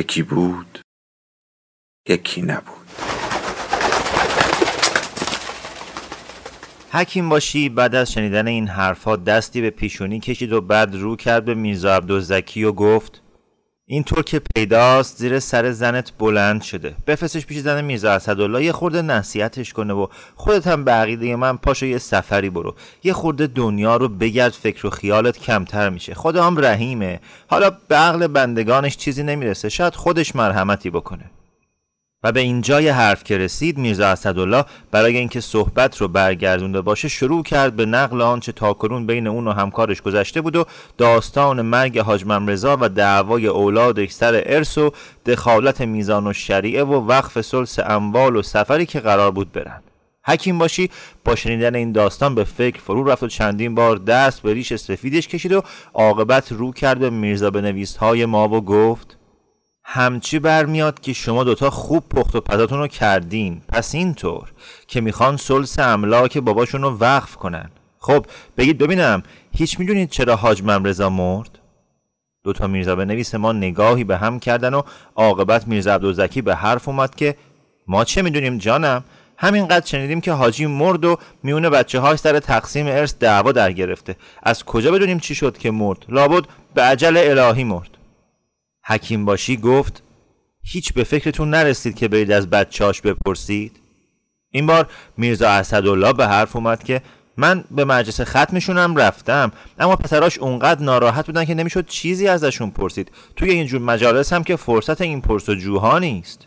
یکی بود یکی نبود. حکیم باشی بعد از شنیدن این حرفها دستی به پیشونی کشید و بعد رو کرد به میرزا عبدالزکی و گفت اینطور که پیداست زیر سر زنت بلند شده. بفرستش پیش زن میرزا اسدالله یه خورده نصیحتش کنه و خودت هم به عقیده من پاشو یه سفری برو. یه خورده دنیا رو بگرد فکر و خیالت کمتر میشه. خدا هم رحیمه. حالا به عقل بندگانش چیزی نمی‌رسه. شاید خودش مرحمتی بکنه. و به اینجای حرف که رسید میرزا اسدالله برای اینکه صحبت رو برگردونده باشه شروع کرد به نقل آنچه تاکنون بین اون و همکارش گذشته بود و داستان مرگ حاج رضا و دعوای اولادش سر ارث و دخالت میزان و شریعه و وقف سلس اموال و سفری که قرار بود برند. حکیم باشی با شنیدن این داستان به فکر فرو رفت و چندین بار دست به ریش سفیدش کشید و عاقبت رو کرد به میرزا بنویس های ما و گفت همچی برمیاد که شما دوتا خوب پخت و پتاتون رو کردین. پس اینطور که می‌خوان سلس املاک باباشون رو وقف کنن. خب بگید ببینم هیچ می‌دونید چرا حاج ممرزا مرد؟ دوتا میرزا به نویس ما نگاهی به هم کردن و عاقبت میرزا عبدالزکی به حرف اومد که ما چه می‌دونیم جانم؟ همینقدر شنیدیم که حاجی مرد و میونه بچه های سر تقسیم ارث دعوا در گرفته. از کجا بدونیم چی شد که مرد؟ لابد به عجل الهی مرد. حکیم باشی گفت هیچ به فکرتون نرسید که برید از بچهاش بپرسید؟ این بار میرزا اسدالله به حرف اومد که من به مجلس ختمشونم رفتم اما پسراش اونقدر ناراحت بودن که نمی‌شد چیزی ازشون پرسید. توی اینجور مجالس هم که فرصت این پرس و جوها نیست.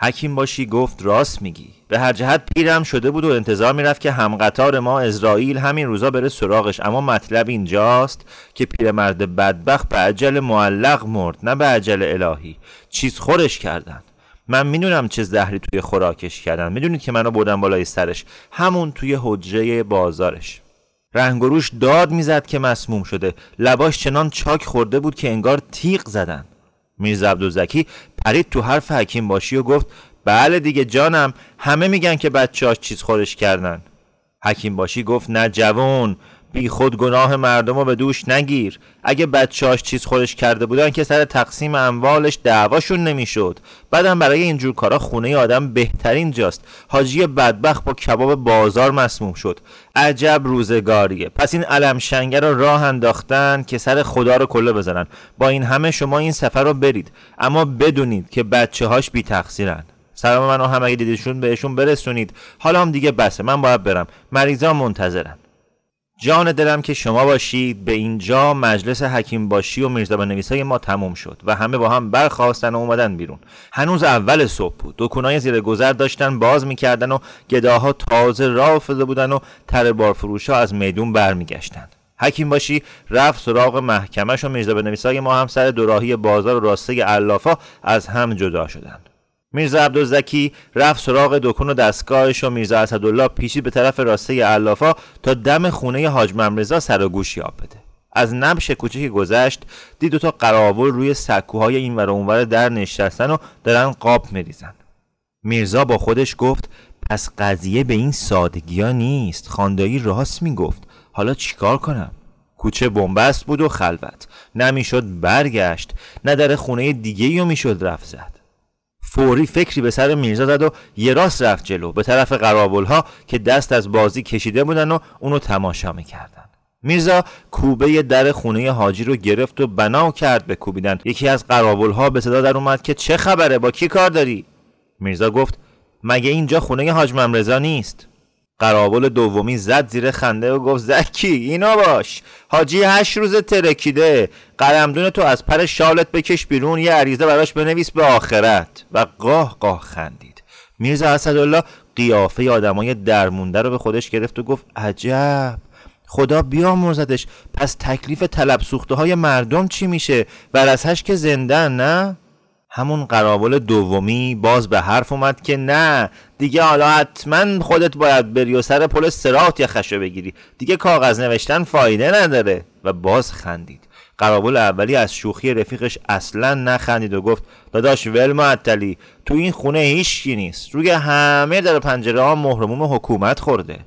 حکیم باشی گفت راست میگی. به هر جهت پیرم شده بود و انتظار می‌رفت که همقطار ما اسرائیل همین روزا بره سراغش. اما مطلب اینجاست که پیرمرد بدبخت به عجل معلق مرد نه به عجل الهی. چیز خورش کردن. من می‌دونم چه زهری توی خوراکش کردن. می‌دونید که منو بردن بالای سرش. همون توی حجره بازارش. رنگروش داد می‌زد که مسموم شده. لباش چنان چاک خورده بود که انگار تیغ زدن. میرزا عبدالزکی پرید تو حرف حکیم باشی و گفت بله دیگه جانم همه میگن که بچهاش چیز خورش کردن. حکیم باشی گفت نه جوون بی خود گناه مردم رو به دوش نگیر. اگه بچهاش چیز خورش کرده بودن که سر تقسیم اموالش دعواشون نمی‌شد. بعدم برای اینجور کارا خونه آدم بهترین جاست. حاجی بدبخت با کباب بازار مسموم شد. عجب روزگاریه. پس این علم شنگه رو راه انداختن که سر خدا رو کله بزنن. با این همه شما این سفر رو برید. اما بدونید که بچه هاش بی تقصیرن سلام منو هم اگه دیدیشون بهشون برسونید. حالا هم دیگه بسه. من باید برم. مریضا منتظرن جان دلم که شما باشید به اینجا مجلس حکیم باشی و میرزا نویسای ما تموم شد و همه با هم برخواستن و اومدن بیرون. هنوز اول صبح بود. دکونای زیر گذر داشتن باز می‌کردن و گداها تازه راه افتاده بودن و تر بارفروشا از میدون برمیگشتن حکیم باشی رفت سراغ محکمش و میرزا نویسای ما هم سر دوراهی بازار و راسته علافا از هم جدا شدند. میرزا عبدالزکی رفت سراغ دکون و دستگاهش و میرزا اسدالله پیشید به طرف راسته علافا تا دم خونه حاج ممرزا سر و گوش یاب بده. از نبش کوچه گذشت دید دو تا قراول روی سکوهای این ور اونور در نشستن و دارن قاب میریزن. میرزا با خودش گفت پس قضیه به این سادگی ها نیست. خاندایی راست می‌گفت. حالا چیکار کنم؟ کوچه بنبست بود و خلوت. نمی‌شد برگشت. نه در خونه دیگه رو می‌شد رفت زد. فوری فکری به سر میرزا زد و یه راست رفت جلو. به طرف قرابل ها که دست از بازی کشیده بودن و اونو تماشا می‌کردن. میرزا کوبه در خونه حاجی رو گرفت و بنا کرد به کوبیدن. یکی از قرابل ها به صدا در اومد که چه خبره؟ با کی کار داری؟ میرزا گفت مگه اینجا خونه حاج ممرزا نیست؟ قرابل دومی زد زیر خنده و گفت زکی اینا باش. حاجی هشت روز ترکیده. قلمدون تو از پر شالت بکش بیرون یه عریضه براش بنویس به آخرت. و قاه قاه خندید. میرزا اسدالله قیافه آدمای درمونده رو به خودش گرفت و گفت عجب. خدا بیامرزدش. پس تکلیف طلب سوخته های مردم چی میشه؟ ورثهش که زندن نه؟ همون قراول دومی باز به حرف اومد که نه دیگه حالا حتما خودت باید بری و سر پل سرات یخشو بگیری. دیگه کاغذ نوشتن فایده نداره. و باز خندید. قرابل اولی از شوخی رفیقش اصلا نخندید و گفت داداش ول معطلی تو این خونه هیچکی نیست. روی همه در پنجره ها مهرموم حکومت خورده.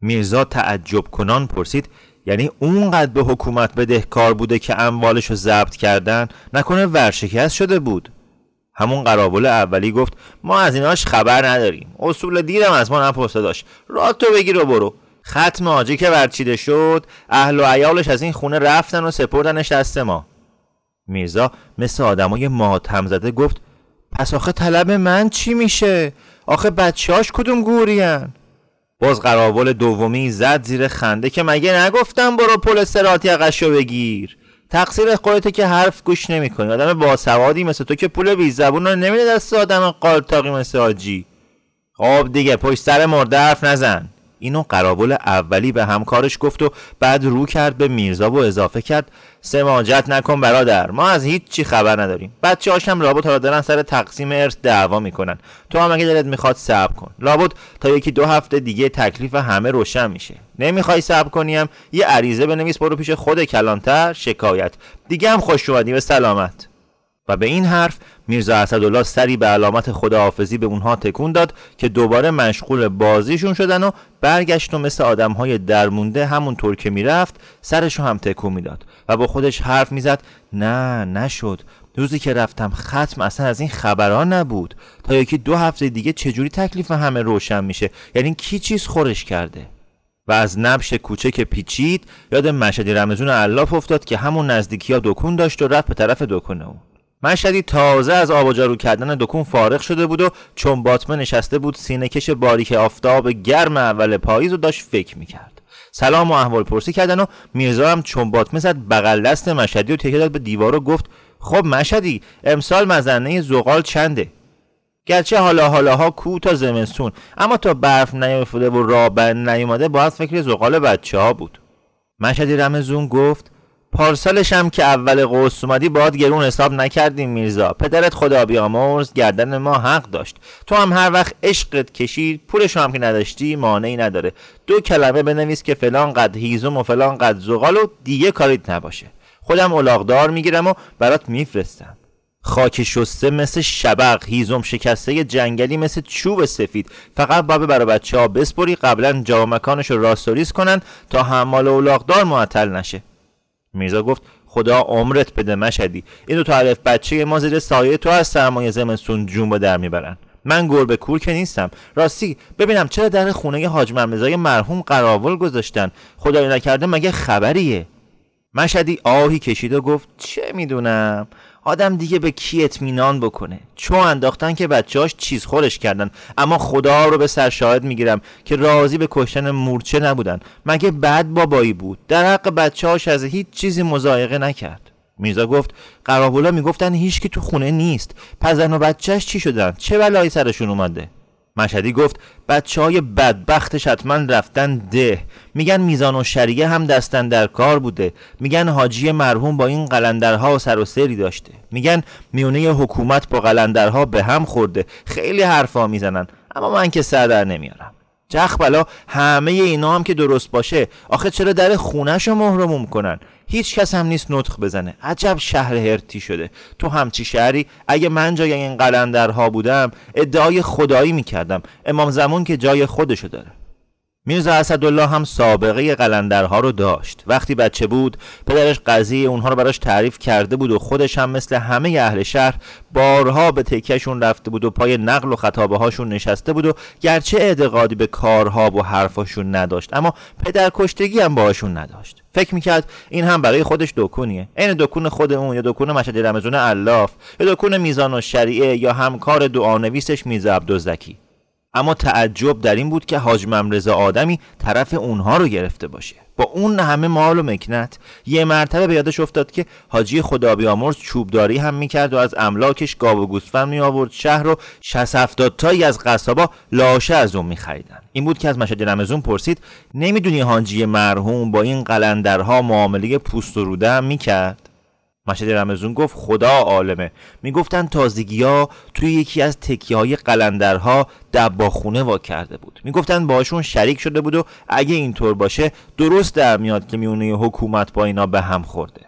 میرزا تعجب کنان پرسید یعنی اونقدر به حکومت بدهکار بوده که اموالش رو ضبط کردن؟ نکنه ورشکست شده بود. همون قرابل اولی گفت ما از ایناش خبر نداریم. اصول دیرم از ما نپرسه داشت. راه تو بگیر و برو. ختم آجی که ورچیده شد اهل و عیالش از این خونه رفتن و سپردنش دست ما. میرزا مثل آدمای ماتم زده گفت پس آخه طلب من چی میشه؟ آخه بچهاش کدوم گورین باز قراول دومی زد زیر خنده که مگه نگفتم برو پل سراتی قشو بگیر. تقصیر خودته که حرف گوش نمی‌کنی. آدم باسوادی مثل تو که پول بی زبون رو نمیده دست آدم قالتاقی مثل آجی. خب دیگه پشت سر مرده حرف نزن. اینو قرابل اولی به همکارش گفت و بعد رو کرد به میرزا و اضافه کرد. سماجت نکن برادر ما از هیچ چی خبر نداریم. بچه هاشم لابد حالا دارن سر تقسیم ارث دعوا می‌کنن. تو هم اگه دلت می‌خواد صبر کن. لابد تا یکی دو هفته دیگه تکلیف همه روشن میشه. نمی‌خوای صبر کنیم یه عریضه بنویس برو پیش خود کلانتر. شکایت. دیگه هم خوش اومدی. به سلامت. و به این حرف میرزا اسدالله سری به علامت خداحافظی به اونها تکون داد که دوباره مشغول بازیشون شدن و برگشت و مثل آدم های درمونده همونطور که می‌رفت سرشو هم تکون می‌داد و با خودش حرف می‌زد نه نشد. روزی که رفتم ختم اصلا از این خبران نبود. تا یکی دو هفته دیگه چجوری تکلیف همه روشن میشه؟ یعنی کی چیز خورش کرده؟ و از نبش کوچه که پیچید یاد مشهدی رمزون علاف افتاد که همون نزدیکی ها دکون داشت و رفت به طرف دکونه اون مشهدی تازه از آب و جارو کردن دکون فارغ شده بود و چون باطمه نشسته بود سینه کش باریک آفتاب گرم اول پاییز و داشت فکر می‌کرد. سلام و احوال پرسی کردن و میرزا هم چون باطمه زد بغل دست مشهدی و تکیه داد به دیوار و گفت خب مشهدی امسال مزنه زغال چنده؟ گرچه حالا حالاها کو تا زمستون اما تا برف نیفتاده و راه نیومده باید فکر زغال بچه ها بود. مشهدی رمزون گفت پارسالش هم که اول قوس اومدی باد گرون حساب نکردیم میرزا. پدرت خدا بیامرز گردن ما حق داشت. تو هم هر وقت عشقت کشید پولش هم که نداشتی مانعی نداره. دو کلمه بنویس که فلان قد هیزم و فلان قد زغال و دیگه کاریت نباشه. خودم الاغدار می‌گیرم و برات میفرستم. خاک شسته مثل شبق هیزم شکسته جنگلی مثل چوب سفید. فقط بابه برای بچه ها بسپری قبلا جا مکانش رو راستوریز کنن تا حمال الاغدار معطل نشه. میرزا گفت خدا عمرت بده مشهدی این دو تا علف بچه ما زیر سایه تو از سرمایه زمستون جون با در می‌برن. من گربه کور که نیستم. راستی ببینم چرا در خونه حاج مرمزای مرحوم قراول گذاشتن. خدای نکرده مگه خبریه؟ مشهدی آهی کشید و گفت چه می‌دونم؟ آدم دیگه به کی اطمینان بکنه؟ چو انداختن که بچهاش چیز خورش کردن. اما خدا رو به سر شاهد می‌گیرم که راضی به کشتن مورچه نبودن. مگه بد بابایی بود؟ در حق بچهاش از هیچ چیزی مزایقه نکرد. میرزا گفت قرابولا می‌گفتن هیچ کی تو خونه نیست. پس زن و بچهش چی شدن؟ چه بلایی سرشون اومده؟ مشهدی گفت بچه های بدبختش حتما رفتن ده. میگن میزان و شریعه هم دستن در کار بوده. میگن حاجی مرحوم با این قلندرها سر و سری داشته. میگن میونه حکومت با قلندرها به هم خورده. خیلی حرفا می‌زنن. اما من که سر در نمیارم. جخ بلا همه اینا هم که درست باشه. آخه چرا در خونهشو مهرموم کنن؟ هیچ کس هم نیست نطخ بزنه. عجب شهر هرتی شده. تو همچی شهری اگه من جای این قلندرها بودم ادعای خدایی می‌کردم. امام زمان که جای خودشو داره. میرزا اسدالله هم سابقه قلندرها رو داشت. وقتی بچه بود پدرش قضیه اونها رو براش تعریف کرده بود و خودش هم مثل همه اهل شهر بارها به تکهشون رفته بود و پای نقل و خطابه هاشون نشسته بود و گرچه اعتقادی به کارها و حرفاشون نداشت اما پدر کشتگی هم باهاشون نداشت. فکر می‌کرد این هم برای خودش دکونیه. عین دکون خودمون یا دکون مشهد رمزون علاف یا دکون میزان و شریعه یا همکار دعانویسش میزا عبدالزکی. اما تعجب در این بود که حاج ممرزا آدمی طرف اونها رو گرفته باشه. با اون همه مال و مکنت. یه مرتبه به یادش افتاد که حاجی خدا بیامرز چوبداری هم می‌کرد و از املاکش گاو و گوسفند می آورد شهر رو 60 70 تایی از قصابا لاشه از اون میخریدن. این بود که از مشهد رمزون پرسید نمی‌دونی حاجی مرحوم با این قلندرها معامله پوست و روده هم می‌کرد؟ مشهد رمزون گفت خدا عالمه. می‌گفتن تازگی ها توی یکی از تکیه های قلندرها دباخونه وا کرده بود. می‌گفتن باشون شریک شده بود و اگه اینطور باشه درست در میاد که میونه حکومت با اینا به هم خورده.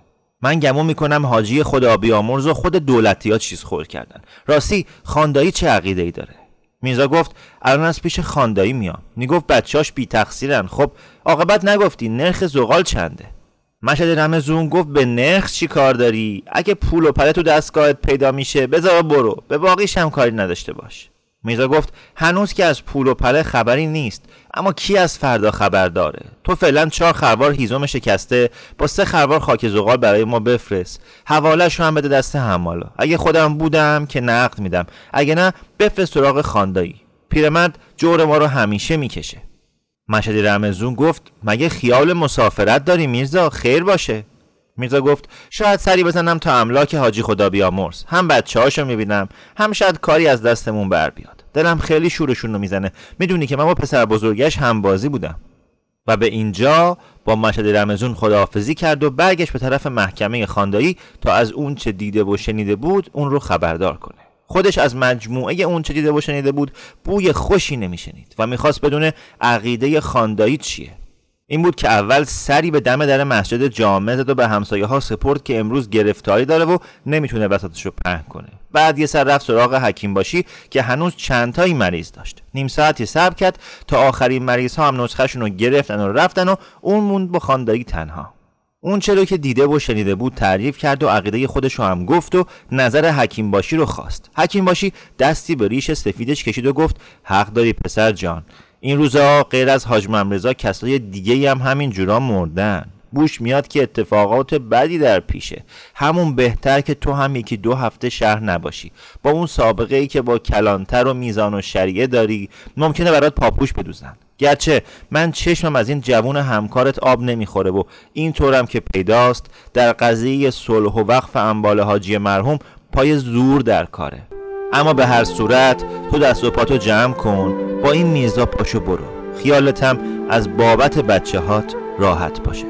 من گمون می‌کنم حاجی خدا بیامرز و خود دولتی ها چیز خور کردن. راستی خاندایی چه عقیده ای داره؟ میرزا گفت الان از پیش خاندایی میام. می‌گفت بچهاش بی تقصیرن خب عاقبت نگفتی نرخ زغال چنده؟ مشهد رمزون گفت به نرخ چی کار داری؟ اگه پول و پله تو دستگاهت پیدا میشه بذار برو. به باقیش هم کاری نداشته باش. میرزا گفت هنوز که از پول و پله خبری نیست اما کی از فردا خبر داره؟ تو فعلا چهار خروار هیزم شکسته با سه خروار خاک زغال برای ما بفرست. حوالش رو هم بده دست حمالا اگه خودم بودم که نقد میدم. اگه نه بفرست سراغ خاندایی. پیرمرد جور ما رو همیشه می‌کشه. مشهدی رمزون گفت مگه خیال مسافرت داری میرزا؟ خیر باشه. میرزا گفت شاید سری بزنم تا املاک حاجی خدا بیامرز. هم بچه هاشو می‌بینم هم شاید کاری از دستمون بر بیاد. دلم خیلی شورشون رو می‌زنه. می‌دونی که من با پسر بزرگش هم بازی بودم. و به اینجا با مشهد رمزون خداحافظی کرد و برگشت به طرف محکمه خاندایی تا از اون چه دیده و شنیده بود اون رو خبردار کنه. خودش از مجموعه اون چه دیده و شنیده بود بوی خوشی نمیشنید و می‌خواست بدون عقیده خاندایی چیه. این بود که اول سری به دم در مسجد جامع زد و به همسایه ها سپرد که امروز گرفتاری داره و نمی‌تونه بساتش رو پهن کنه. بعد یه سر رفت سراغ حکیم باشی که هنوز چندتایی مریض داشت. نیم ساعتی صبر کرد تا آخرین مریض ها هم نسخهشون رو گرفتن و رفتن و اون موند با خاندایی تنها. اون چرا که دیده و شنیده بود تعریف کرد و عقیده خودش رو هم گفت و نظر حکیم باشی رو خواست. حکیم باشی دستی به ریش سفیدش کشید و گفت حق داری پسر جان. این روزا غیر از حاج ممرزا کسای دیگه هم همین جورا مردن. بوش میاد که اتفاقات بدی در پیشه. همون بهتر که تو هم یکی دو هفته شهر نباشی. با اون سابقه ای که با کلانتر و میزان و شریعه داری ممکنه برات پاپوش بدوزن. گرچه من چشمم از این جوون همکارت آب نمی‌خوره و این طورم که پیداست در قضیه صلح و وقف انبال حاجی مرحوم پای زور در کاره. اما به هر صورت تو دست و پاتو جمع کن با این میزا پاشو برو. خیالتم از بابت بچه هات راحت باشه.